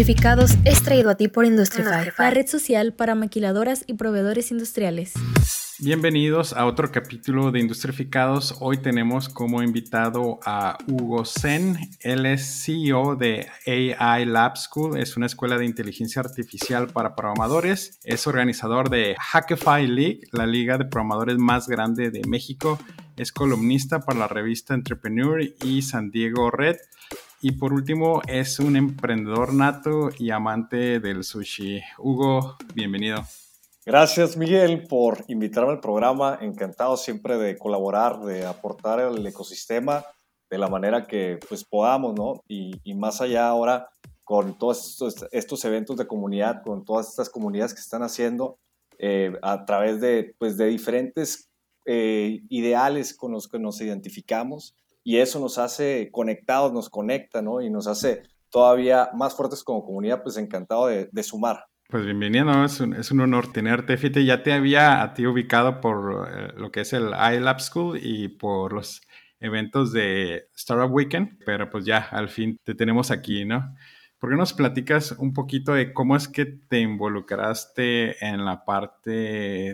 Industrificados es traído a ti por Industrify, la red social para maquiladoras y proveedores industriales. Bienvenidos a otro capítulo de Industrificados. Hoy tenemos como invitado a Hugo Sen. Él es CEO de AI Lab School. Es una escuela de inteligencia artificial para programadores. Es organizador de Hackify League, la liga de programadores más grande de México. Es columnista para la revista Entrepreneur y San Diego Red. Y por último, es un emprendedor nato y amante del sushi. Hugo, bienvenido. Gracias, Miguel, por invitarme al programa. Encantado siempre de colaborar, de aportar al ecosistema de la manera que pues, podamos, ¿no? Y, más allá ahora con todos estos, eventos de comunidad, con todas estas comunidades que están haciendo eh, a través de, pues, de diferentes eh, ideales con los que nos identificamos y eso nos hace conectados, nos conecta, ¿no? Y nos hace todavía más fuertes como comunidad, pues encantado de, sumar. Pues bienvenido, es, un, es un, honor tenerte. Fíjate, ya te había a ti ubicado por eh, lo que es el iLab School y por los eventos de Startup Weekend, pero pues ya al fin te tenemos aquí, ¿no? ¿Por qué nos platicas un poquito de cómo es que te involucraste en la parte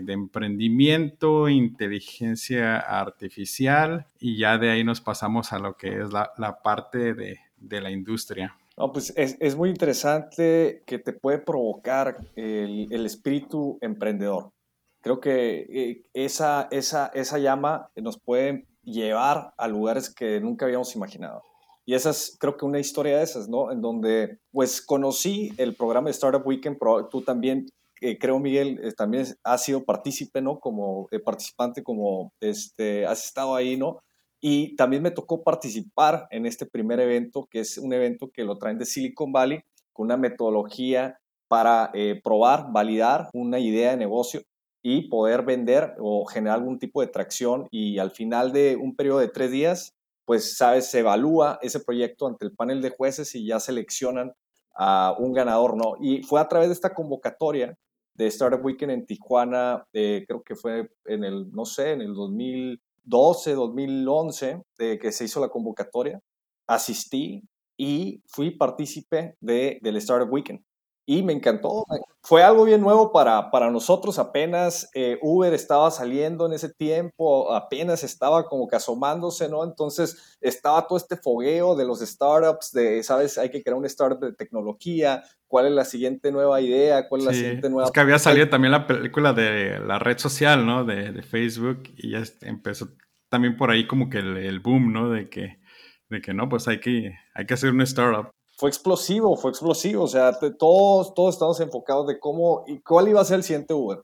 de emprendimiento, inteligencia artificial y ya de ahí nos pasamos a lo que es la, parte de, la industria? No, pues es, muy interesante que te puede provocar el, espíritu emprendedor. Creo que eh, esa, esa, esa llama nos puede llevar a lugares que nunca habíamos imaginado. Y esa es, creo que una historia de esas, ¿no? En donde, pues, conocí el programa de Startup Weekend, pero tú también, eh, creo, Miguel, eh, también has sido partícipe, ¿no? Como eh, participante, como, este, has estado ahí, ¿no? Y también me tocó participar en este primer evento, que es un evento que lo traen de Silicon Valley, con una metodología para probar, validar una idea de negocio y poder vender o generar algún tipo de tracción. Y al final de un periodo de tres días, pues, sabes, se evalúa ese proyecto ante el panel de jueces y ya seleccionan a un ganador, ¿no? Y fue a través de esta convocatoria de Startup Weekend en Tijuana, eh, creo que fue en el, no sé, en el 2012, 2011, de que se hizo la convocatoria. Asistí y fui partícipe de, del Startup Weekend y me encantó. Fue algo bien nuevo para, para nosotros. Apenas eh, Uber estaba saliendo en ese tiempo, apenas estaba como que asomándose, ¿no? Entonces estaba todo este fogueo de los startups, de, ¿sabes? Hay que crear un startup de tecnología. ¿Cuál es la siguiente nueva idea? ¿Cuál es la siguiente nueva? Es que había salido también la película de la red social, ¿no? De, de Facebook y ya empezó también por ahí como que el, el boom, ¿no? De que, de que no, pues hay que, hay que hacer un startup fue explosivo, fue explosivo. O sea, todos, todos estamos enfocados de cómo y cuál iba a ser el siguiente Uber.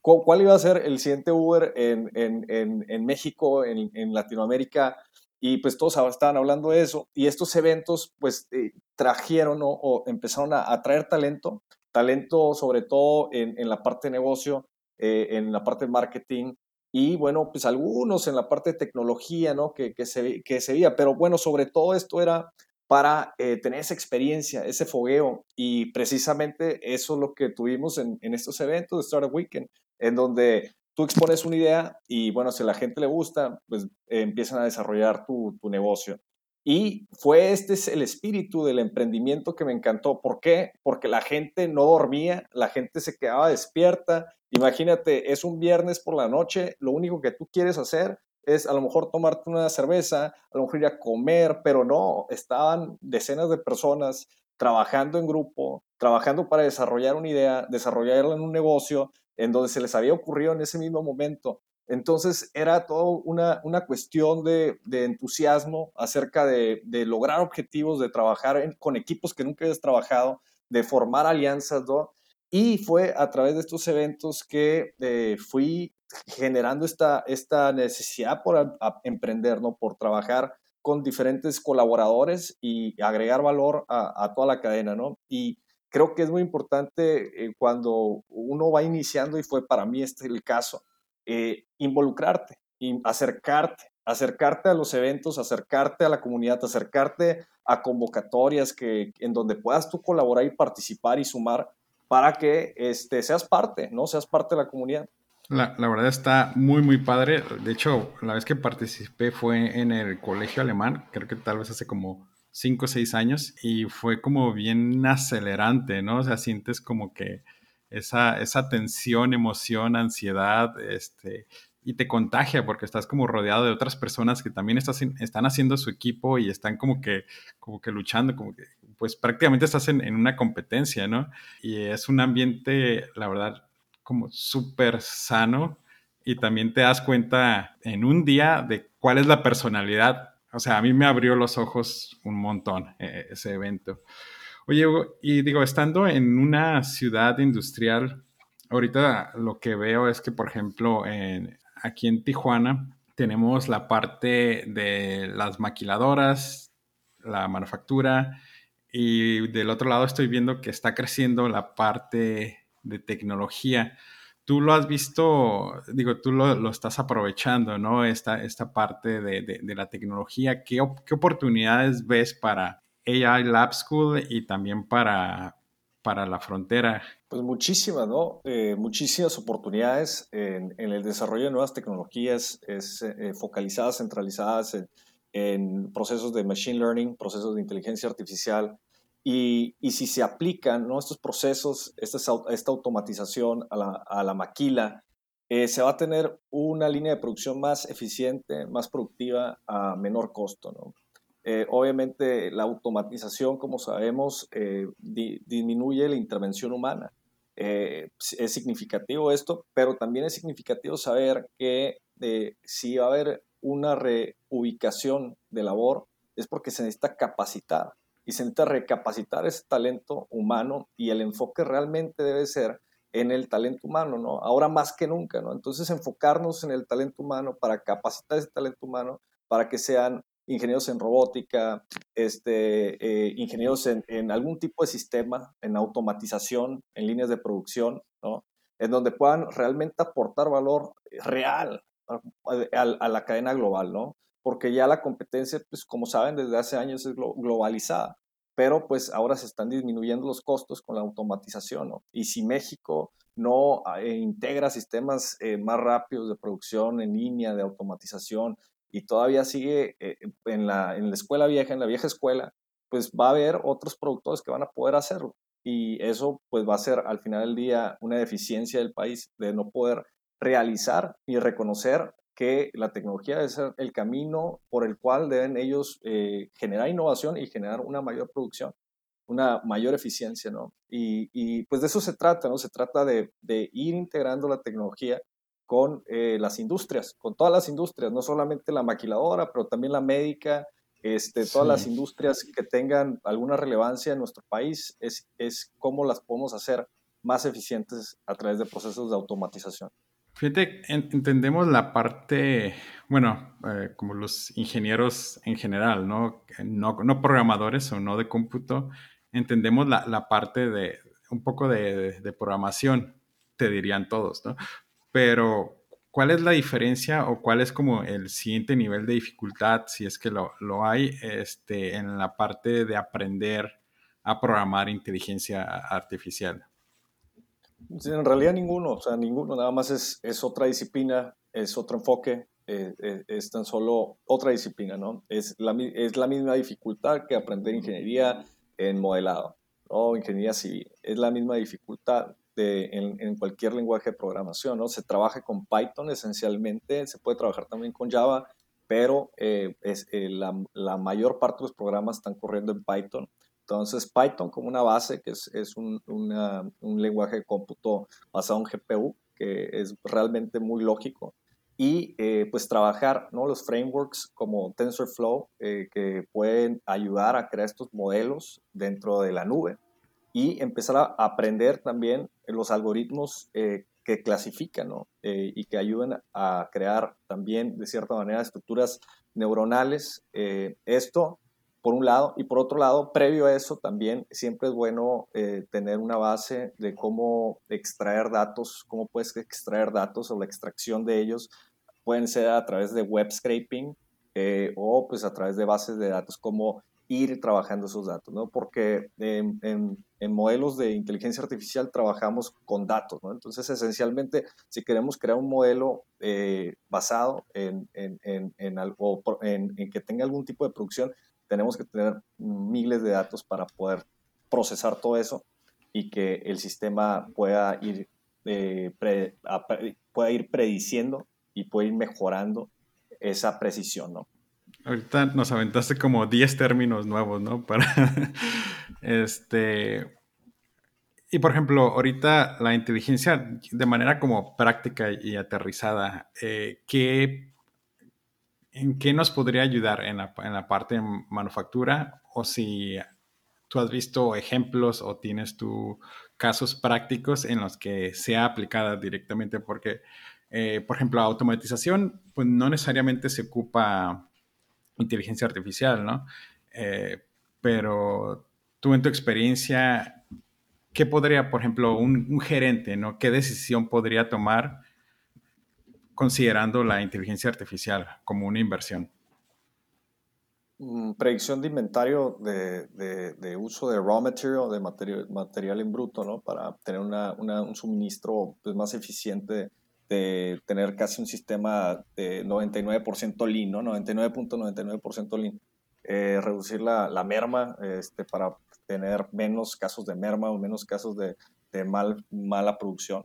¿Cuál, iba a ser el siguiente Uber en, en, en, en México, en, Latinoamérica? Y pues todos estaban hablando de eso. Y estos eventos, pues, eh, trajeron o empezaron a atraer talento, talento sobre todo en, la parte de negocio, eh, en la parte de marketing, y bueno, pues algunos en la parte de tecnología, ¿no? Que, que, se, que se veía, pero bueno, sobre todo esto era para eh, tener esa experiencia, ese fogueo. Y precisamente eso es lo que tuvimos en, estos eventos de Startup Weekend, en donde tú expones una idea y bueno, si a la gente le gusta, pues empiezan a desarrollar tu, tu negocio. Y fue este es el espíritu del emprendimiento que me encantó. ¿Por qué? Porque la gente no dormía, la gente se quedaba despierta. Imagínate, es un viernes por la noche, lo único que tú quieres hacer es a lo mejor tomarte una cerveza, a lo mejor ir a comer, pero no, estaban decenas de personas trabajando en grupo, trabajando para desarrollar una idea, desarrollarla en un negocio en donde se les había ocurrido en ese mismo momento. Entonces era todo una, una cuestión de, entusiasmo acerca de, lograr objetivos, de trabajar con equipos que nunca habías trabajado, de formar alianzas, ¿no? Y fue a través de estos eventos que eh, fui generando esta, esta necesidad por emprender, ¿no? Por trabajar con diferentes colaboradores y agregar valor a, toda la cadena, ¿no? Y creo que es muy importante eh, cuando uno va iniciando, y fue para mí este el caso, eh, involucrarte, y acercarte, acercarte a los eventos, acercarte a la comunidad, acercarte a convocatorias que, en donde puedas tú colaborar y participar y sumar para que este, seas parte, ¿no? Seas parte de la comunidad. La, verdad está muy, muy padre. De hecho, la vez que participé fue en el colegio alemán, creo que tal vez hace como 5 o 6 años y fue como bien acelerante, ¿no? O sea, sientes como que esa, esa tensión, emoción, ansiedad, este, y te contagia porque estás como rodeado de otras personas que también están haciendo su equipo y están como que, como que luchando, como que, pues prácticamente estás en, en una competencia, ¿no? Y es un ambiente, la verdad, como súper sano y también te das cuenta en un día de cuál es la personalidad. O sea, a mí me abrió los ojos un montón eh, ese evento. Oye, y digo, estando en una ciudad industrial, ahorita lo que veo es que, por ejemplo, en, aquí en Tijuana tenemos la parte de las maquiladoras, la manufactura, y del otro lado estoy viendo que está creciendo la parte de tecnología. Tú lo has visto, digo, tú lo, estás aprovechando, ¿no? Esta, esta parte de, la tecnología. ¿Qué, ¿Qué, oportunidades ves para AI Lab School y también para, para la frontera? Pues muchísimas, ¿no? Eh, muchísimas oportunidades en, el desarrollo de nuevas tecnologías es, eh, focalizadas, centralizadas en, procesos de machine learning, procesos de inteligencia artificial. Y, y si se aplican ¿no? estos procesos, esta, esta automatización a la, a la maquila, eh, se va a tener una línea de producción más eficiente, más productiva a menor costo. ¿no? Eh, obviamente la automatización, como sabemos, eh, disminuye la intervención humana. Eh, es significativo esto, pero también es significativo saber que si va a haber una reubicación de labor es porque se necesita capacitar y se necesita recapacitar ese talento humano y el enfoque realmente debe ser en el talento humano, ¿no? Ahora más que nunca, ¿no? Entonces enfocarnos en el talento humano para capacitar ese talento humano para que sean ingenieros en robótica, este, eh, ingenieros en, algún tipo de sistema, en automatización, en líneas de producción, ¿no? En donde puedan realmente aportar valor real a, la cadena global, ¿no? Porque ya la competencia, pues como saben, desde hace años es globalizada, pero pues ahora se están disminuyendo los costos con la automatización, ¿no? Y si México no eh, integra sistemas eh, más rápidos de producción en línea, de automatización, y todavía sigue eh, en, la, en la escuela vieja, en la vieja escuela, pues va a haber otros productores que van a poder hacerlo. Y eso pues va a ser al final del día una deficiencia del país de no poder realizar y reconocer que la tecnología debe ser el camino por el cual deben ellos eh, generar innovación y generar una mayor producción, una mayor eficiencia, ¿no? Y, y, pues de eso se trata, ¿no? Se trata de, de ir integrando la tecnología con eh, las industrias, con todas las industrias, no solamente la maquiladora, pero también la médica, este, todas las industrias que tengan alguna relevancia en nuestro país, es, es cómo las podemos hacer más eficientes a través de procesos de automatización. Fíjate, entendemos la parte, bueno, eh, como los ingenieros en general, ¿no? ¿no? Programadores o no de cómputo, entendemos la, la parte de un poco de, programación, te dirían todos, ¿no? pero ¿cuál es la diferencia o cuál es como el siguiente nivel de dificultad, si es que lo, hay, este, en la parte de aprender a programar inteligencia artificial? En realidad ninguno, o sea, ninguno, nada más es, es otra disciplina, es otro enfoque, eh, eh, es tan solo otra disciplina, ¿no? Es la, es la misma dificultad que aprender ingeniería en modelado o ingeniería civil, es la misma dificultad en, cualquier lenguaje de programación, ¿no? Se trabaja con Python esencialmente, se puede trabajar también con Java, pero eh, es, eh, la, mayor parte de los programas están corriendo en Python. Entonces, Python como una base, que es, es un, un, lenguaje de cómputo basado en GPU, que es realmente muy lógico. Y eh, pues trabajar ¿no? los frameworks como TensorFlow, que pueden ayudar a crear estos modelos dentro de la nube y empezar a aprender también los algoritmos eh, que clasifican eh, y que ayuden a crear también, de cierta manera, estructuras neuronales. Eh, esto, por un lado, y por otro lado, previo a eso, también siempre es bueno tener una base de cómo extraer datos, cómo puedes extraer datos o la extracción de ellos. Pueden ser a través de web scraping o pues a través de bases de datos como ir trabajando esos datos, ¿no? Porque en, en, modelos de inteligencia artificial trabajamos con datos, ¿no? Entonces, esencialmente, si queremos crear un modelo eh, basado en, en, en, algo, en, que tenga algún tipo de producción, tenemos que tener miles de datos para poder procesar todo eso y que el sistema pueda ir, eh, pueda ir prediciendo y pueda ir mejorando esa precisión, ¿no? Ahorita nos aventaste como 10 términos nuevos, ¿no? Para este. Y por ejemplo, ahorita la inteligencia de manera como práctica y aterrizada, eh, ¿qué, ¿en qué nos podría ayudar en la, parte de manufactura? O si tú has visto ejemplos o tienes tú casos prácticos en los que sea aplicada directamente, porque, eh, por ejemplo, automatización, pues no necesariamente se ocupa inteligencia artificial, ¿no? Eh, pero tú en tu experiencia, ¿qué podría, por ejemplo, un, gerente, ¿no? ¿Qué decisión podría tomar considerando la inteligencia artificial como una inversión? Mm, predicción de inventario de, de, uso de raw material, de material, material en bruto, ¿no? Para tener una, una, un suministro pues, más eficiente, de tener casi un sistema de 99% lean, ¿no? 99.99% lean. Eh, reducir la, la merma este, para tener menos casos de merma o menos casos de, de mal, mala producción.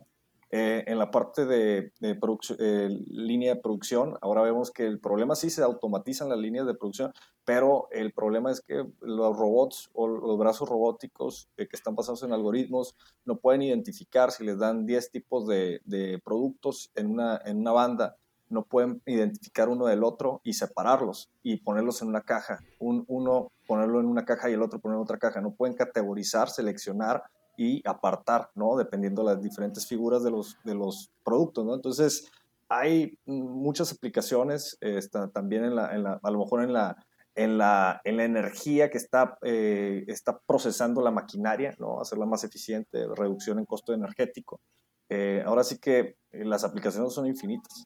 Eh, en la parte de, eh, línea de producción, ahora vemos que el problema sí se automatizan las líneas de producción, pero el problema es que los robots o los brazos robóticos eh, que están basados en algoritmos no pueden identificar si les dan 10 tipos de, productos en una, en una banda, no pueden identificar uno del otro y separarlos y ponerlos en una caja. Un, uno ponerlo en una caja y el otro ponerlo en otra caja. No pueden categorizar, seleccionar y apartar, ¿no? Dependiendo de las diferentes figuras de los, de los productos, ¿no? Entonces, hay muchas aplicaciones, está, también en la, en la, a lo mejor en la, en la, en la energía que está, eh, está procesando la maquinaria, ¿no? Hacerla más eficiente, reducción en costo energético. Eh, ahora sí que eh, las aplicaciones son infinitas.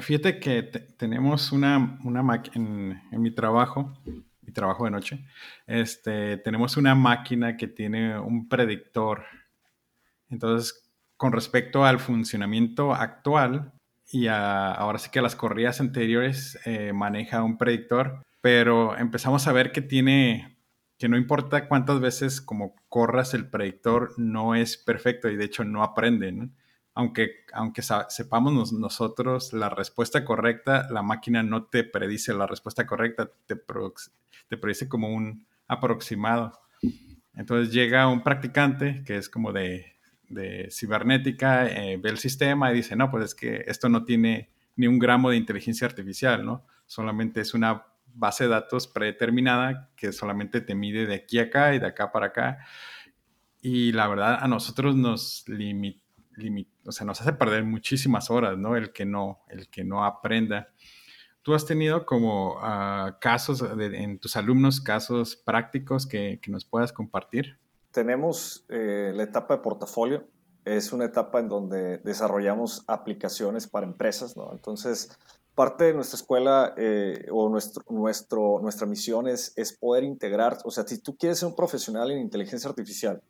Fíjate que tenemos una, una en, en mi trabajo, mi trabajo de noche, este, tenemos una máquina que tiene un predictor. Entonces, con respecto al funcionamiento actual y ahora sí que las corridas anteriores eh, maneja un predictor, pero empezamos a ver que tiene, que no importa cuántas veces como corras el predictor, no es perfecto y de hecho no aprende aunque, aunque sepamos nosotros la respuesta correcta, la máquina no te predice la respuesta correcta, te, te predice como un aproximado. Entonces llega un practicante que es como de, de cibernética, eh, ve el sistema y dice, no, pues es que esto no tiene ni un gramo de inteligencia artificial, ¿no? Solamente es una base de datos predeterminada que solamente te mide de aquí a acá y de acá para acá. Y la verdad, a nosotros nos limita o sea, nos hace perder muchísimas horas, ¿no? El que no, el que no aprenda. ¿Tú has tenido como ah, casos en tus alumnos, casos prácticos que, que nos puedas compartir? Tenemos eh, la etapa de portafolio. Es una etapa en donde desarrollamos aplicaciones para empresas, ¿no? Entonces, parte de nuestra escuela eh, o nuestro, nuestra misión es, es poder integrar, o sea, si tú quieres ser un profesional en inteligencia artificial,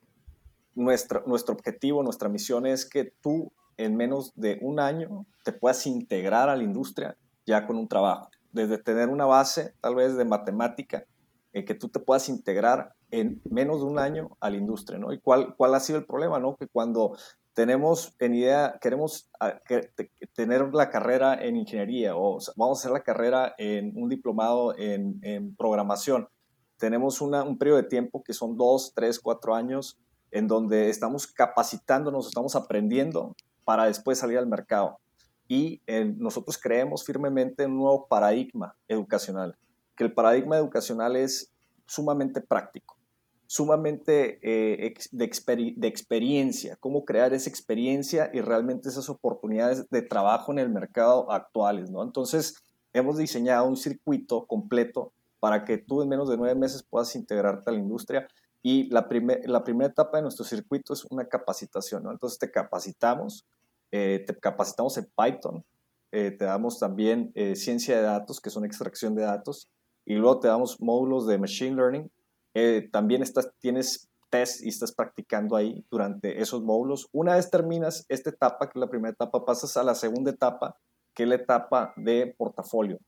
nuestro, nuestro objetivo, nuestra misión es que tú en menos de un año te puedas integrar a la industria ya con un trabajo. Desde tener una base tal vez de matemática, en que tú te puedas integrar en menos de un año a la industria, ¿no? ¿Y cuál, cuál ha sido el problema, no? Que cuando tenemos en idea, queremos ah, tener la carrera en ingeniería o vamos a hacer la carrera en un diplomado en, programación, tenemos un periodo de tiempo que son dos, tres, cuatro años en donde estamos capacitándonos, estamos aprendiendo para después salir al mercado. Y eh, nosotros creemos firmemente en un nuevo paradigma educacional, que el paradigma educacional es sumamente práctico, sumamente eh, de, de experiencia, cómo crear esa experiencia y realmente esas oportunidades de trabajo en el mercado actuales, ¿no? Entonces, hemos diseñado un circuito completo para que tú en menos de nueve meses puedas integrarte a la industria y la, primera etapa de nuestro circuito es una capacitación, ¿no? Entonces te capacitamos, eh, te capacitamos en Python, eh, te damos también eh, ciencia de datos, que son extracción de datos, y luego te damos módulos de Machine Learning. también estás, tienes test y estás practicando ahí durante esos módulos. Una vez terminas esta etapa, que es la primera etapa, pasas a la segunda etapa, que es la etapa de portafolio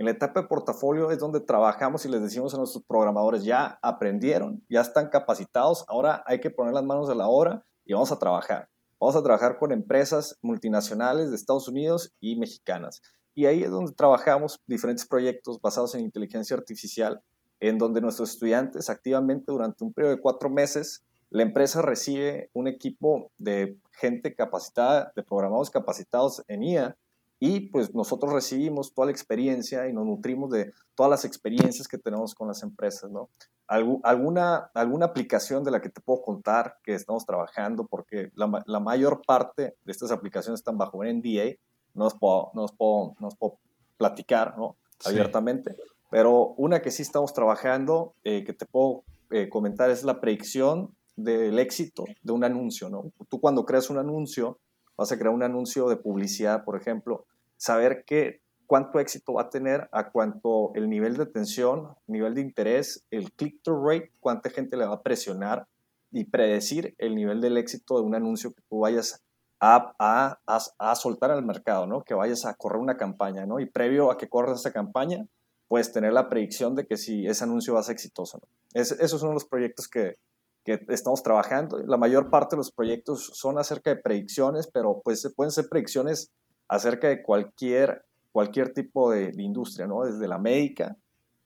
En la etapa de portafolio es donde trabajamos y les decimos a nuestros programadores, ya aprendieron, ya están capacitados, ahora hay que poner las manos a la obra y vamos a trabajar. Vamos a trabajar con empresas multinacionales de Estados Unidos y mexicanas. Y ahí es donde trabajamos diferentes proyectos basados en inteligencia artificial, en donde nuestros estudiantes activamente durante un periodo de cuatro meses, la empresa recibe un equipo de gente capacitada, de programados capacitados en IA, y pues nosotros recibimos toda la experiencia y nos nutrimos de todas las experiencias que tenemos con las empresas, ¿no? alguna, alguna aplicación de la que te puedo contar que estamos trabajando, porque la, la mayor parte de estas aplicaciones están bajo un NDA, no os puedo, no puedo, no puedo platicar ¿no? abiertamente, pero una que sí estamos trabajando, eh, que te puedo eh, comentar, es la predicción del éxito de un anuncio. ¿no? Tú cuando creas un anuncio, vas a crear un anuncio de publicidad, por ejemplo, saber qué, cuánto éxito va a tener a cuánto el nivel de atención, nivel de interés, el click-through rate, cuánta gente le va a presionar y predecir el nivel del éxito de un anuncio que tú vayas a, a, a, soltar al mercado, ¿no? Que vayas a correr una campaña, ¿no? Y previo a que corras esa campaña, puedes tener la predicción de que si ese anuncio va a ser exitoso, ¿no? esos son los proyectos que, que estamos trabajando. La mayor parte de los proyectos son acerca de predicciones, pero pues pueden ser predicciones acerca de cualquier, cualquier tipo de, industria, ¿no? Desde la médica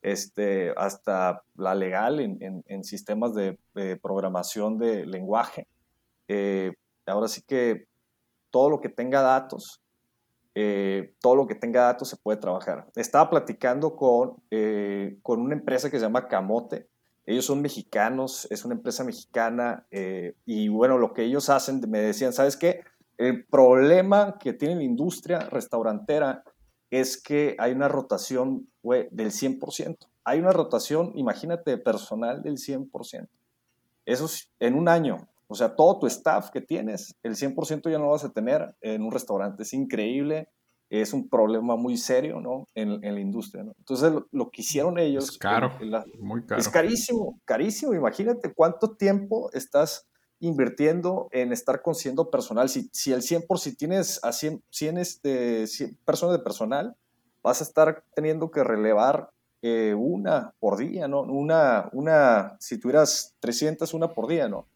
este, hasta la legal en, en, sistemas de, programación de lenguaje. Eh, ahora sí que todo lo que tenga datos, eh, todo lo que tenga datos se puede trabajar. Estaba platicando con, eh, con una empresa que se llama Camote, ellos son mexicanos, es una empresa mexicana eh, y bueno, lo que ellos hacen, me decían, ¿sabes qué? El problema que tiene la industria restaurantera es que hay una rotación del 100%. Hay una rotación, imagínate, personal del 100%. Eso es en un año. O sea, todo tu staff que tienes, el 100% ya no lo vas a tener en un restaurante. Es increíble es un problema muy serio ¿no? en, la industria. ¿no? Entonces, lo, que hicieron ellos... Es caro, muy caro. Es carísimo, carísimo. Imagínate cuánto tiempo estás invirtiendo en estar consiguiendo personal. Si, si el 100%, si tienes a 100, 100, este, 100 personas de personal, vas a estar teniendo que relevar eh, una por día, ¿no? Una, una, si tuvieras 300, una por día, ¿no?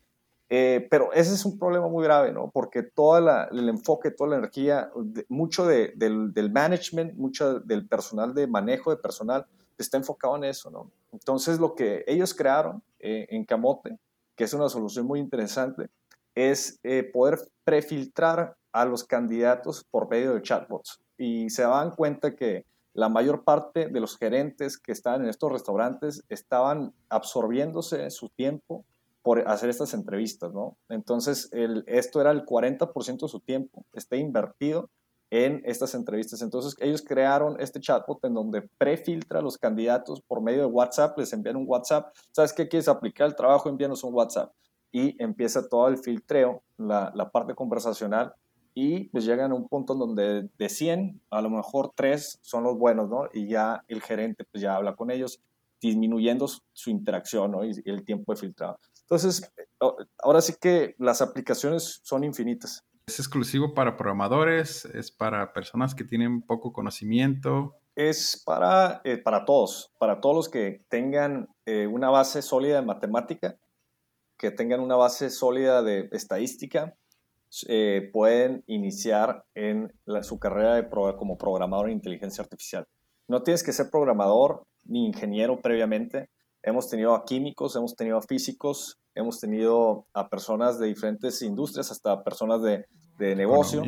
Eh, pero ese es un problema muy grave, ¿no? Porque todo el enfoque, toda la energía, mucho del, del, management, mucho del personal de manejo de personal está enfocado en eso, ¿no? Entonces, lo que ellos crearon eh, en Camote, que es una solución muy interesante, es eh, poder prefiltrar a los candidatos por medio de chatbots. Y se dan cuenta que la mayor parte de los gerentes que estaban en estos restaurantes estaban absorbiéndose su tiempo por hacer estas entrevistas, ¿no? Entonces, el, esto era el 40% de su tiempo, está invertido en estas entrevistas. Entonces, ellos crearon este chatbot en donde prefiltra a los candidatos por medio de WhatsApp, les envían un WhatsApp, ¿sabes qué quieres aplicar el trabajo? Envíanos un WhatsApp. Y empieza todo el filtreo, la, la parte conversacional, y pues llegan a un punto en donde de 100, a lo mejor 3 son los buenos, ¿no? Y ya el gerente pues ya habla con ellos, disminuyendo su interacción, ¿no? Y el tiempo de filtrado. Entonces, ahora sí que las aplicaciones son infinitas. ¿Es exclusivo para programadores? ¿Es para personas que tienen poco conocimiento? Es para, eh, para todos, para todos los que tengan eh, una base sólida de matemática, que tengan una base sólida de estadística, eh, pueden iniciar en su carrera de como programador en inteligencia artificial. No tienes que ser programador ni ingeniero previamente, Hemos tenido a químicos, hemos tenido a físicos, hemos tenido a personas de diferentes industrias, hasta personas de, de negocio,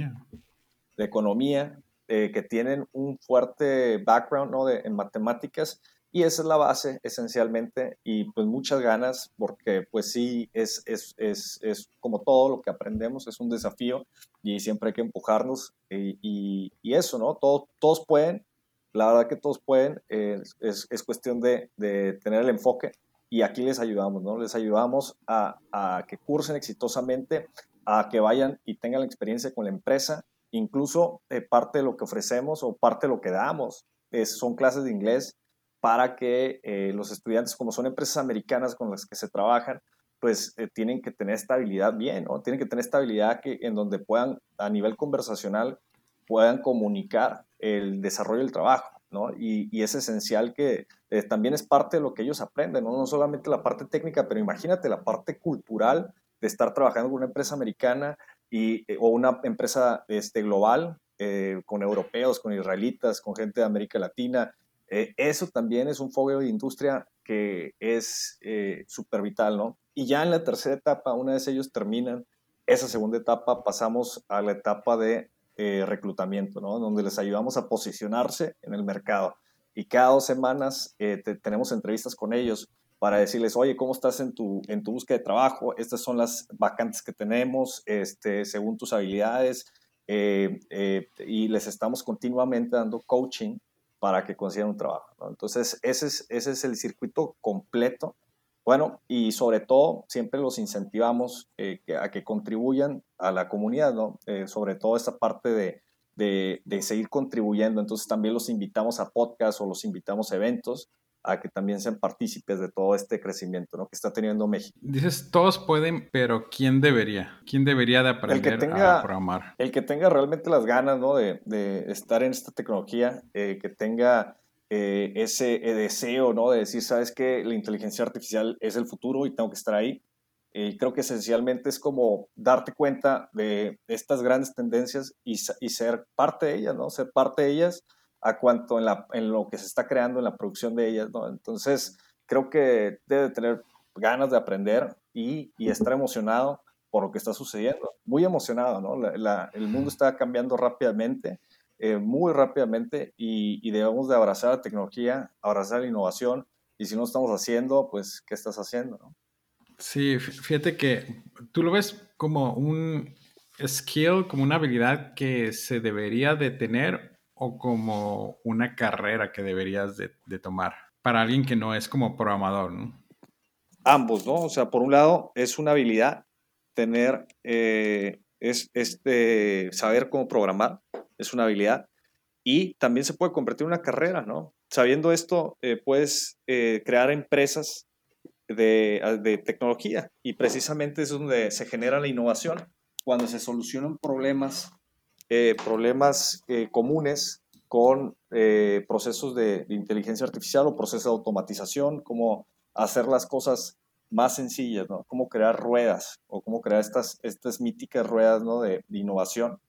de economía, eh, que tienen un fuerte background ¿no? de, en matemáticas y esa es la base esencialmente y pues muchas ganas porque pues sí, es, es, es, es como todo lo que aprendemos, es un desafío y siempre hay que empujarnos y, y, y eso, ¿no? Todos, todos pueden, la verdad que todos pueden, eh, es, es, cuestión de, de, tener el enfoque y aquí les ayudamos, ¿no? Les ayudamos a, a, que cursen exitosamente, a que vayan y tengan la experiencia con la empresa, incluso eh, parte de lo que ofrecemos o parte de lo que damos es, son clases de inglés para que eh, los estudiantes, como son empresas americanas con las que se trabajan, pues tienen que tener estabilidad bien, ¿no? Tienen que tener estabilidad que, en donde puedan, a nivel conversacional, puedan comunicar el desarrollo del trabajo. ¿no? Y, es esencial que eh, también es parte de lo que ellos aprenden, ¿no? No solamente la parte técnica, pero imagínate la parte cultural de estar trabajando con una empresa americana y, o una empresa este, global, con europeos, con israelitas, con gente de América Latina. eso también es un fogueo de industria que es súper vital, ¿no? Y ya en la tercera etapa, una vez ellos terminan esa segunda etapa, pasamos a la etapa de eh, reclutamiento, ¿no? Donde les ayudamos a posicionarse en el mercado. Y cada dos semanas eh, tenemos entrevistas con ellos para decirles, oye, ¿cómo estás en tu, en tu búsqueda de trabajo? Estas son las vacantes que tenemos, este, según tus habilidades. Eh, y les estamos continuamente dando coaching para que consigan un trabajo. Entonces, ese es, ese es el circuito completo bueno, y sobre todo, siempre los incentivamos eh, a que contribuyan a la comunidad, ¿no? Eh, sobre todo esta parte de, de, seguir contribuyendo. Entonces, también los invitamos a podcasts o los invitamos a eventos a que también sean partícipes de todo este crecimiento ¿no? que está teniendo México. Dices, todos pueden, pero ¿quién debería? ¿Quién debería de aprender a programar? El que tenga realmente las ganas ¿no? de, de estar en esta tecnología, eh, que tenga eh, ese eh, deseo, ¿no? De decir, sabes que la inteligencia artificial es el futuro y tengo que estar ahí. Y creo que esencialmente es como darte cuenta de estas grandes tendencias y, ser parte de ellas, ¿no? Ser parte de ellas a cuanto en, lo que se está creando en la producción de ellas. Entonces, creo que debe tener ganas de aprender y estar emocionado por lo que está sucediendo. Muy emocionado, ¿no? el mundo está cambiando rápidamente eh, muy rápidamente y, debemos de abrazar la tecnología, abrazar la innovación y si no estamos haciendo, pues, ¿qué estás haciendo? No? Sí, fíjate que tú lo ves como un skill, como una habilidad que se debería de tener o como una carrera que deberías de, tomar para alguien que no es como programador, ¿no? Ambos, ¿no? O sea, por un lado es una habilidad tener, eh, es este, saber cómo programar, es una habilidad. Y también se puede convertir en una carrera, ¿no? Sabiendo esto, eh, puedes eh, crear empresas de, ah, de, tecnología y precisamente es donde se genera la innovación, cuando se solucionan problemas, eh, problemas comunes con procesos de, de, inteligencia artificial o procesos de automatización, como hacer las cosas más sencillas, ¿no? Cómo crear ruedas o cómo crear estas, estas míticas ruedas, ¿no? de, de innovación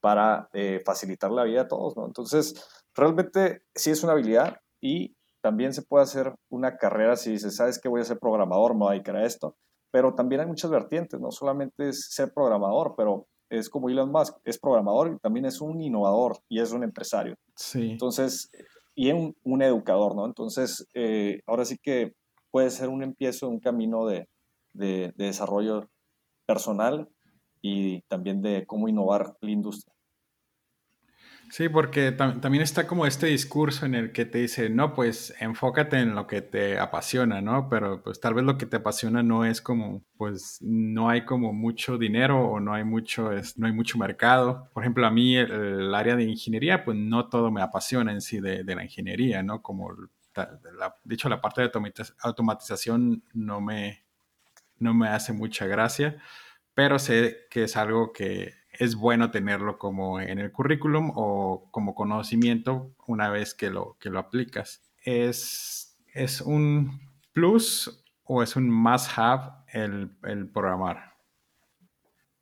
para eh, facilitar la vida a todos, ¿no? Entonces, realmente sí es una habilidad y también se puede hacer una carrera si dices, ¿sabes qué? Voy a ser programador, me voy a dedicar a esto. Pero también hay muchas vertientes, no solamente es ser programador, pero es como Elon Musk, es programador y también es un innovador y es un empresario. Sí. Entonces, y un, un educador, ¿no? Entonces, eh, ahora sí que puede ser un empiezo, un camino de, de, de desarrollo personal y también de cómo innovar la industria. Sí, porque también está como este discurso en el que te dice, no, pues enfócate en lo que te apasiona, ¿no? Pero pues tal vez lo que te apasiona no es como, pues no hay como mucho dinero o no hay mucho, no hay mucho mercado. Por ejemplo, a mí el, área de ingeniería, pues no todo me apasiona en sí de, de la ingeniería, ¿no? Como, la, dicho, la parte de automatización no me, no me hace mucha gracia pero sé que es algo que es bueno tenerlo como en el currículum o como conocimiento una vez que lo, que lo aplicas. ¿Es, es un plus o es un must-have el, el, programar?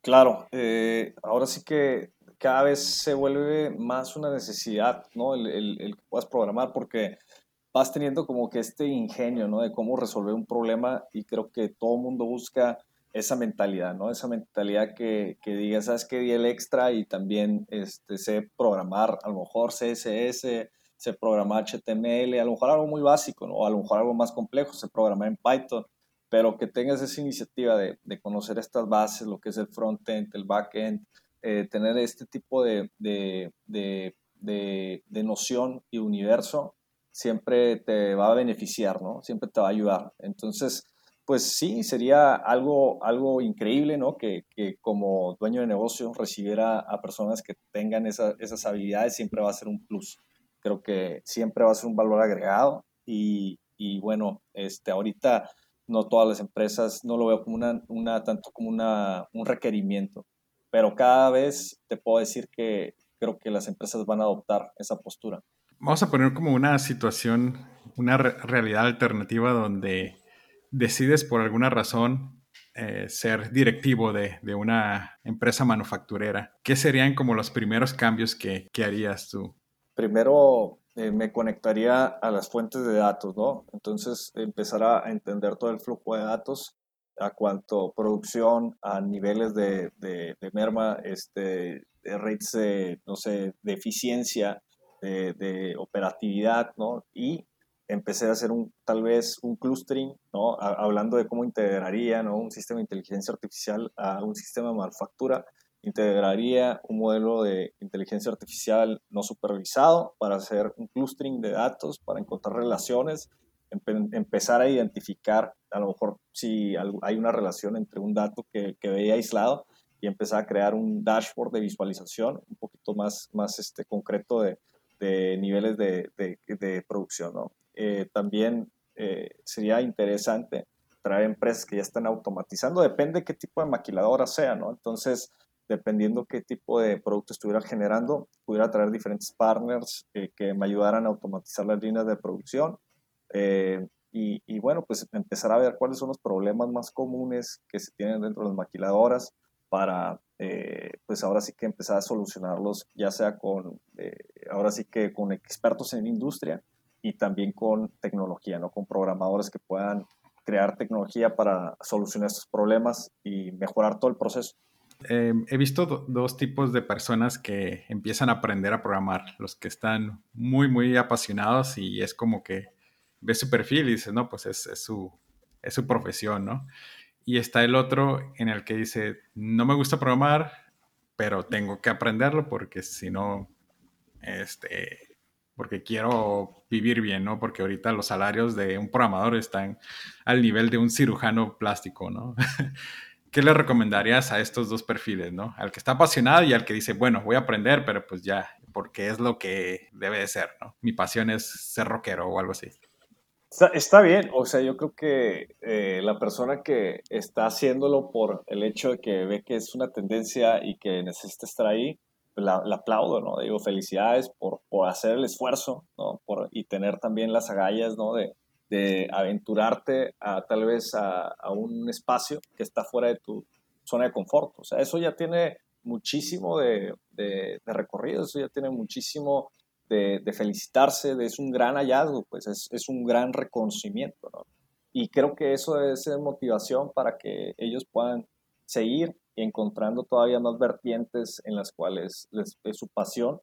Claro, eh, ahora sí que cada vez se vuelve más una necesidad, ¿no? El, el, el, que puedas programar porque vas teniendo como que este ingenio, ¿no? De cómo resolver un problema y creo que todo el mundo busca esa mentalidad, ¿no? Esa mentalidad que, que diga, ¿sabes qué? Di el extra y también este, sé programar, a lo mejor CSS, sé programar HTML, a lo mejor algo muy básico. O a lo mejor algo más complejo, sé programar en Python, pero que tengas esa iniciativa de, de conocer estas bases, lo que es el front-end, el back-end, eh, tener este tipo de, de, de, de noción y universo, siempre te va a beneficiar, ¿no? Siempre te va a ayudar. Entonces, pues sí, sería algo, algo increíble, ¿no? Que, como dueño de negocio recibiera a personas que tengan esas habilidades siempre va a ser un plus. Creo que siempre va a ser un valor agregado y, bueno, este, ahorita no todas las empresas, no lo veo como una, tanto como una, un requerimiento, pero cada vez te puedo decir que creo que las empresas van a adoptar esa postura. vamos a poner como una situación, una realidad alternativa donde decides por alguna razón eh, ser directivo de, una empresa manufacturera, ¿qué serían como los primeros cambios que, harías tú? Primero eh, me conectaría a las fuentes de datos, ¿no? Entonces empezar a entender todo el flujo de datos a cuanto producción, a niveles de, de, merma, este, de rates de, no sé, de eficiencia, de, de, operatividad, ¿no? Y empecé a hacer un, tal vez un clustering, ¿no? hablando de cómo integraría ¿no? un sistema de inteligencia artificial a un sistema de manufactura, integraría un modelo de inteligencia artificial no supervisado para hacer un clustering de datos, para encontrar relaciones, empezar a identificar a lo mejor si hay una relación entre un dato que, que veía aislado y empezar a crear un dashboard de visualización un poquito más, más este, concreto de, de niveles de, de, de producción. ¿no? Eh, también eh, sería interesante traer empresas que ya están automatizando, depende qué tipo de maquiladora sea, ¿no? Entonces, dependiendo qué tipo de producto estuviera generando, pudiera traer diferentes partners eh, que me ayudaran a automatizar las líneas de producción. y, bueno, pues empezar a ver cuáles son los problemas más comunes que se tienen dentro de las maquiladoras para, pues ahora sí que empezar a solucionarlos, ya sea con, ahora sí que con expertos en industria, y también con tecnología, ¿no? Con programadores que puedan crear tecnología para solucionar estos problemas y mejorar todo el proceso. Em, he visto dos tipos de personas que empiezan a aprender a programar, los que están muy, muy apasionados y es como que ves su perfil y dices, no, pues es, es, su, es su profesión, ¿no? Y está el otro en el que dice, no me gusta programar, pero tengo que aprenderlo porque si no, este, porque quiero vivir bien, ¿no? Porque ahorita los salarios de un programador están al nivel de un cirujano plástico, ¿no? ¿Qué le recomendarías a estos dos perfiles, ¿no? Al que está apasionado y al que dice, bueno, voy a aprender, pero pues ya, porque es lo que debe de ser, ¿no? Mi pasión es ser rockero o algo así. Está, bien, o sea, yo creo que eh, la persona que está haciéndolo por el hecho de que ve que es una tendencia y que necesita estar ahí, la, aplaudo, ¿no? Digo, felicidades por, por hacer el esfuerzo, ¿no? Por, y tener también las agallas, ¿no? De, de aventurarte a tal vez a, a, un espacio que está fuera de tu zona de confort. O sea, eso ya tiene muchísimo de, de, recorrido, eso ya tiene muchísimo de, de, felicitarse, de, es un gran hallazgo, pues es, es un gran reconocimiento, ¿no? Y creo que eso es motivación para que ellos puedan seguir encontrando todavía más vertientes en las cuales su pasión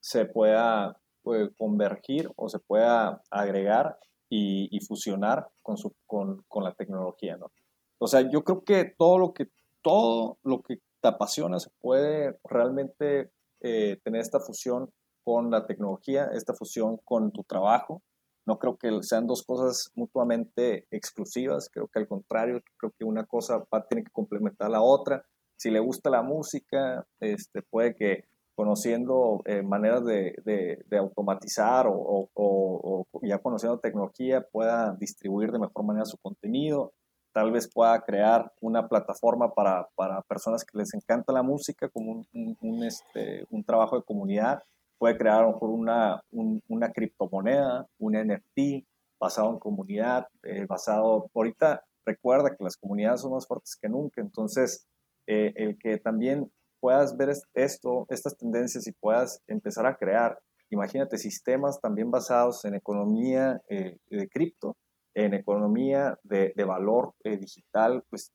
se pueda pues, convergir o se pueda agregar y, fusionar con, su, con, con, la tecnología, ¿no? O sea, yo creo que todo lo que, todo lo que te apasiona se puede realmente eh, tener esta fusión con la tecnología, esta fusión con tu trabajo. No creo que sean dos cosas mutuamente exclusivas, creo que al contrario, creo que una cosa va, tiene que complementar la otra si le gusta la música, este, puede que conociendo eh, maneras de, de, automatizar o, o, ya conociendo tecnología pueda distribuir de mejor manera su contenido, tal vez pueda crear una plataforma para, para personas que les encanta la música como un, un, este, un trabajo de comunidad, puede crear a lo mejor una, una criptomoneda, un NFT basado en comunidad, eh, basado, ahorita recuerda que las comunidades son más fuertes que nunca, entonces eh, el que también puedas ver esto, estas tendencias y puedas empezar a crear, imagínate, sistemas también basados en economía eh, de cripto, en economía de, valor eh, digital, pues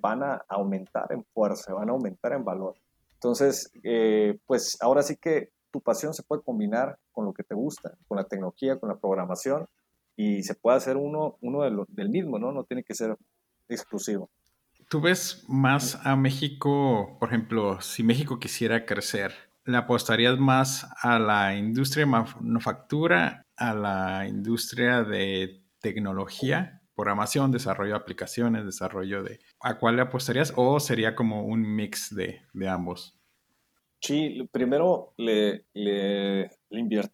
van a aumentar en fuerza, van a aumentar en valor. Entonces, pues ahora sí que tu pasión se puede combinar con lo que te gusta, con la tecnología, con la programación, y se puede hacer uno, uno del mismo, ¿no? No tiene que ser exclusivo. ¿Tú ves más a México, por ejemplo, si México quisiera crecer, ¿le apostarías más a la industria de manufactura, a la industria de tecnología, programación, desarrollo de aplicaciones, desarrollo de... ¿A cuál le apostarías o sería como un mix de, ambos? Sí, primero le, le,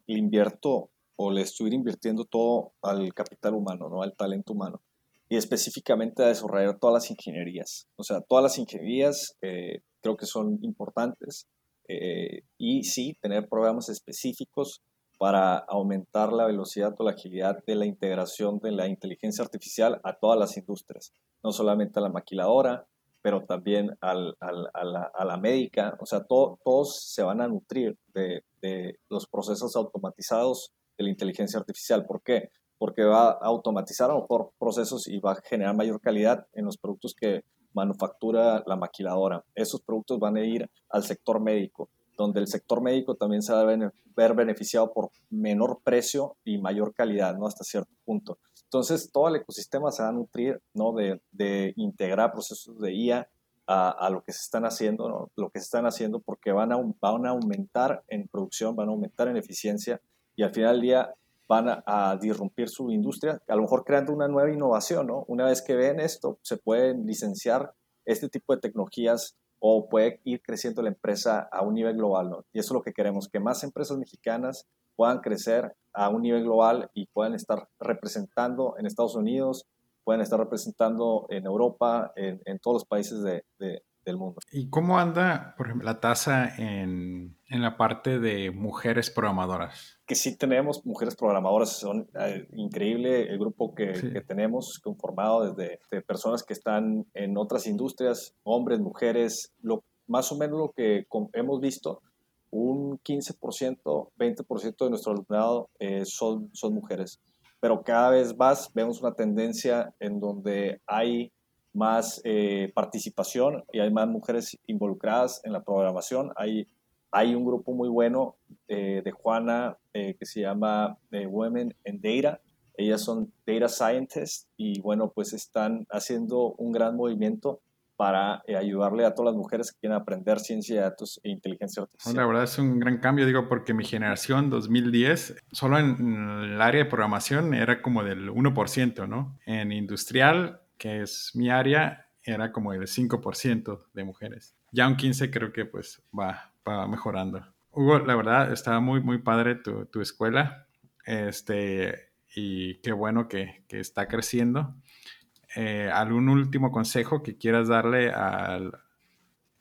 invierto o le estoy invirtiendo todo al capital humano, ¿no? al talento humano y específicamente a desarrollar todas las ingenierías. O sea, todas las ingenierías eh, creo que son importantes eh, y sí, tener programas específicos para aumentar la velocidad o la agilidad de la integración de la inteligencia artificial a todas las industrias, no solamente a la maquiladora, pero también a, la, a, médica. O sea, todos se van a nutrir de, de, los procesos automatizados de la inteligencia artificial. ¿Por qué? Porque va a automatizar a lo mejor procesos y va a generar mayor calidad en los productos que manufactura la maquiladora. Esos productos van a ir al sector médico donde el sector médico también se va a ver beneficiado por menor precio y mayor calidad, ¿no? Hasta cierto punto. Entonces, todo el ecosistema se va a nutrir, ¿no? De, de integrar procesos de IA a, a, lo que se están haciendo, ¿no? Lo que se están haciendo porque van a, van a aumentar en producción, van a aumentar en eficiencia y al final del día van a, a disrumpir su industria, a lo mejor creando una nueva innovación, ¿no? Una vez que ven esto, se pueden licenciar este tipo de tecnologías o puede ir creciendo la empresa a un nivel global. ¿no? Y eso es lo que queremos, que más empresas mexicanas puedan crecer a un nivel global y puedan estar representando en Estados Unidos, puedan estar representando en Europa, en, en todos los países de, de, del mundo. ¿Y cómo anda, por ejemplo, la tasa en, en la parte de mujeres programadoras? Que sí tenemos mujeres programadoras, son eh, increíble el grupo que, sí. que, tenemos conformado desde de personas que están en otras industrias, hombres, mujeres, lo, más o menos lo que hemos visto, un 15%, 20% de nuestro alumnado eh, son, son mujeres, pero cada vez más vemos una tendencia en donde hay más eh, participación y hay más mujeres involucradas en la programación. Hay, hay un grupo muy bueno eh, de Juana eh, que se llama eh, Women in Data. Ellas son data scientists y bueno, pues están haciendo un gran movimiento para eh, ayudarle a todas las mujeres que quieren aprender ciencia de datos e inteligencia artificial. La verdad es un gran cambio, digo, porque mi generación 2010, solo en el área de programación era como del 1%, ¿no? En industrial que es mi área, era como el 5% de mujeres. Ya un 15 creo que pues va, va mejorando. Hugo, la verdad, estaba muy, muy padre tu, tu escuela. Este, y qué bueno que, que está creciendo. Eh, ¿Algún último consejo que quieras darle al,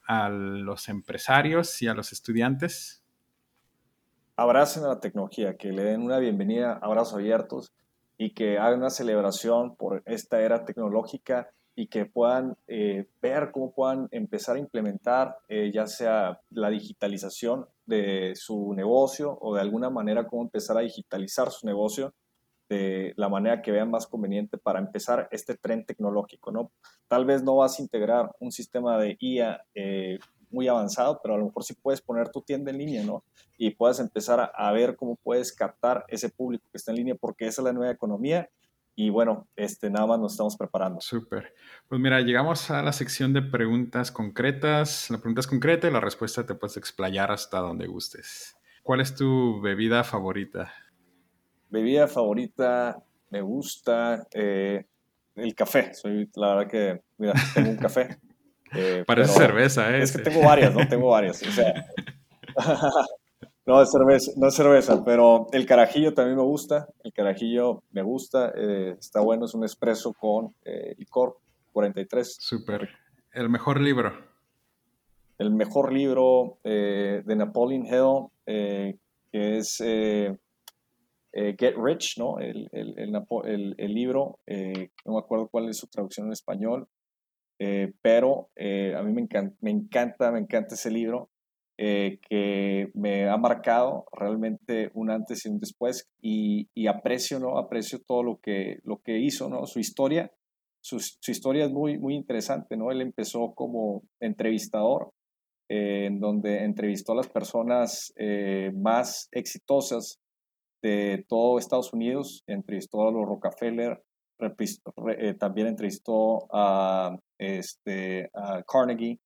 a los empresarios y a los estudiantes? Abracen a la tecnología, que le den una bienvenida, abrazos abiertos y que hagan una celebración por esta era tecnológica y que puedan eh, ver cómo puedan empezar a implementar eh, ya sea la digitalización de su negocio o de alguna manera cómo empezar a digitalizar su negocio de la manera que vean más conveniente para empezar este tren tecnológico, ¿no? Tal vez no vas a integrar un sistema de IA eh, muy avanzado, pero a lo mejor sí puedes poner tu tienda en línea, ¿no? Y puedes empezar a, a, ver cómo puedes captar ese público que está en línea, porque esa es la nueva economía. Y bueno, este, nada más nos estamos preparando. Súper. Pues mira, llegamos a la sección de preguntas concretas. La pregunta es concreta y la respuesta te puedes explayar hasta donde gustes. ¿Cuál es tu bebida favorita? Bebida favorita, me gusta eh, el café. Soy, la verdad que, mira, tengo un café. Eh, Parece cerveza, ¿eh? Es que tengo varias, ¿no? Tengo varias. O sea, no es cerveza, no es cerveza, pero el carajillo también me gusta. El carajillo me gusta, eh, está bueno, es un espresso con eh, licor 43. Súper. El mejor libro. El mejor libro eh, de Napoleon Hill, que es Get Rich, ¿no? El, el, el, el libro, no me acuerdo cuál es su traducción en español, eh, pero eh, a mí me encanta, me encanta, me encanta ese libro eh, que me ha marcado realmente un antes y un después y, y, aprecio, ¿no? Aprecio todo lo que, lo que hizo, ¿no? Su historia, su, su historia es muy, muy interesante, ¿no? Él empezó como entrevistador, en donde entrevistó a las personas más exitosas de todo Estados Unidos, entrevistó a los Rockefeller, también entrevistó a, este, Carnegie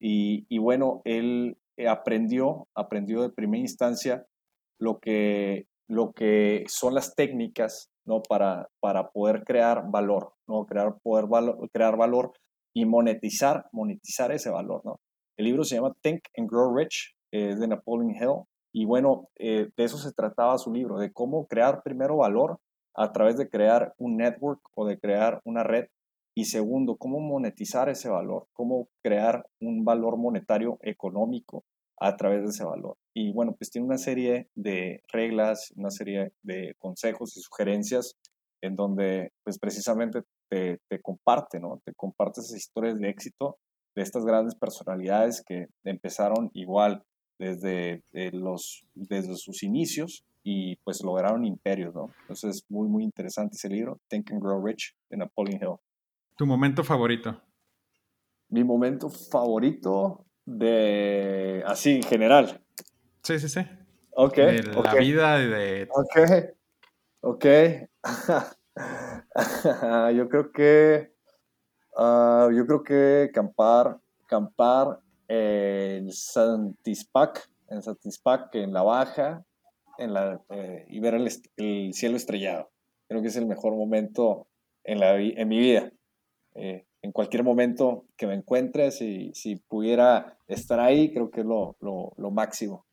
y, y, bueno, él aprendió, aprendió de primera instancia lo que, lo que son las técnicas ¿no? para, para poder crear valor, ¿no? crear, poder valor, crear valor y monetizar, monetizar ese valor. ¿no? El libro se llama Think and Grow Rich, es de Napoleon Hill, y bueno, eh, de eso se trataba su libro, de cómo crear primero valor a través de crear un network o de crear una red. Y segundo, cómo monetizar ese valor, cómo crear un valor monetario económico a través de ese valor. Y bueno, pues tiene una serie de reglas, una serie de consejos y sugerencias en donde pues precisamente te, te comparte, ¿no? Te comparte esas historias de éxito de estas grandes personalidades que empezaron igual desde, eh, los, desde sus inicios y pues lograron imperios, ¿no? Entonces es muy, muy interesante ese libro, Think and Grow Rich, de Napoleon Hill. ¿Tu momento favorito? Mi momento favorito de, así en general. Sí, sí, sí. Ok. De la vida de... Ok. Ok. yo creo que, ah, yo creo que campar, campar en Santispac, en Santispac, en la baja, en la, eh, y ver el, cielo estrellado. Creo que es el mejor momento en, la, en mi vida. Eh, en cualquier momento que me encuentres y si pudiera estar ahí, creo que es lo, lo, lo máximo.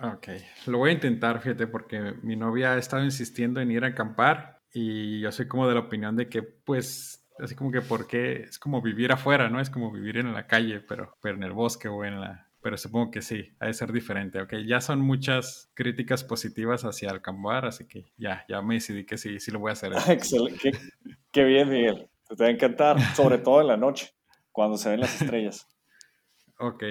Ok, lo voy a intentar, fíjate, porque mi novia ha estado insistiendo en ir a acampar y yo soy como de la opinión de que, pues, así como que porque es como vivir afuera, ¿no? Es como vivir en la calle, pero, pero en el bosque o en la... Pero supongo que sí, ha de ser diferente, ok. Ya son muchas críticas positivas hacia el acampar, así que ya, ya me decidí que sí, sí lo voy a hacer. Excelente, qué, qué bien, Miguel. Te va a encantar, sobre todo en la noche, cuando se ven las estrellas. Ok,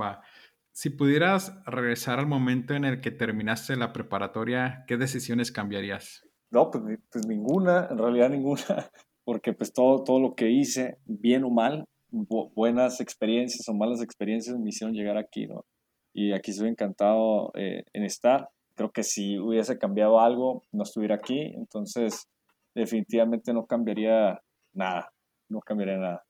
va. Si pudieras regresar al momento en el que terminaste la preparatoria, ¿qué decisiones cambiarías? No, pues, pues ninguna, en realidad ninguna, porque pues todo, todo lo que hice, bien o mal, buenas experiencias o malas experiencias me hicieron llegar aquí, ¿no? Y aquí estoy encantado eh, en estar. Creo que si hubiese cambiado algo, no estuviera aquí, entonces definitivamente no cambiaría nada, no cambiaría nada.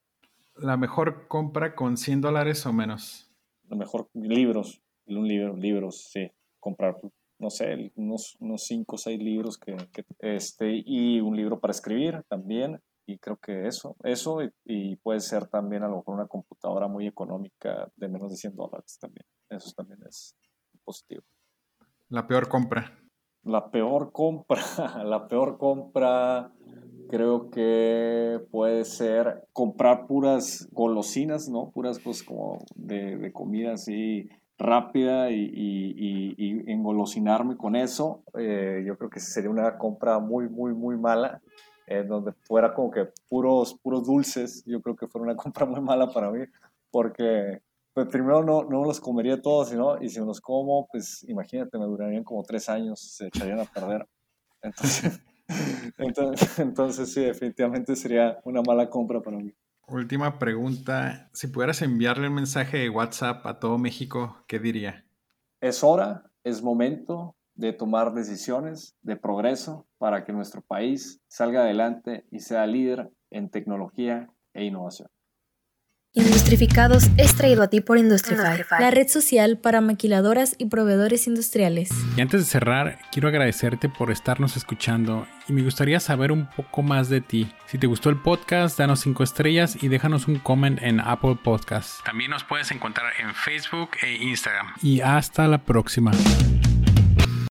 ¿La mejor compra con 100 dólares o menos? La mejor, libros, un libro, libros, sí, comprar, no sé, unos, unos 5 o 6 libros que, este, y un libro para escribir también, y creo que eso, eso y, puede ser también a lo mejor una computadora muy económica de menos de 100 dólares también, eso también es positivo. La peor compra. La peor compra, la peor compra creo que puede ser comprar puras golosinas, ¿no? Puras cosas como de, comida así rápida y, y, engolosinarme con eso. Eh, yo creo que sería una compra muy, muy, muy mala, en donde fuera como que puros, puros dulces. Yo creo que fuera una compra muy mala para mí, porque pues primero no, no los comería todos, sino, y si los como, pues imagínate, me durarían como tres años, se echarían a perder. Entonces... Entonces, entonces sí, definitivamente sería una mala compra para mí. Última pregunta. Si pudieras enviarle un mensaje de WhatsApp a todo México, ¿qué diría? Es hora, es momento de tomar decisiones de progreso para que nuestro país salga adelante y sea líder en tecnología e innovación. Industrificados es traído a ti por Industrify, la red social para maquiladoras y proveedores industriales. Y antes de cerrar, quiero agradecerte por estarnos escuchando y me gustaría saber un poco más de ti. Si te gustó el podcast, danos 5 estrellas y déjanos un comment en Apple Podcasts. También nos puedes encontrar en Facebook e Instagram. Y hasta la próxima.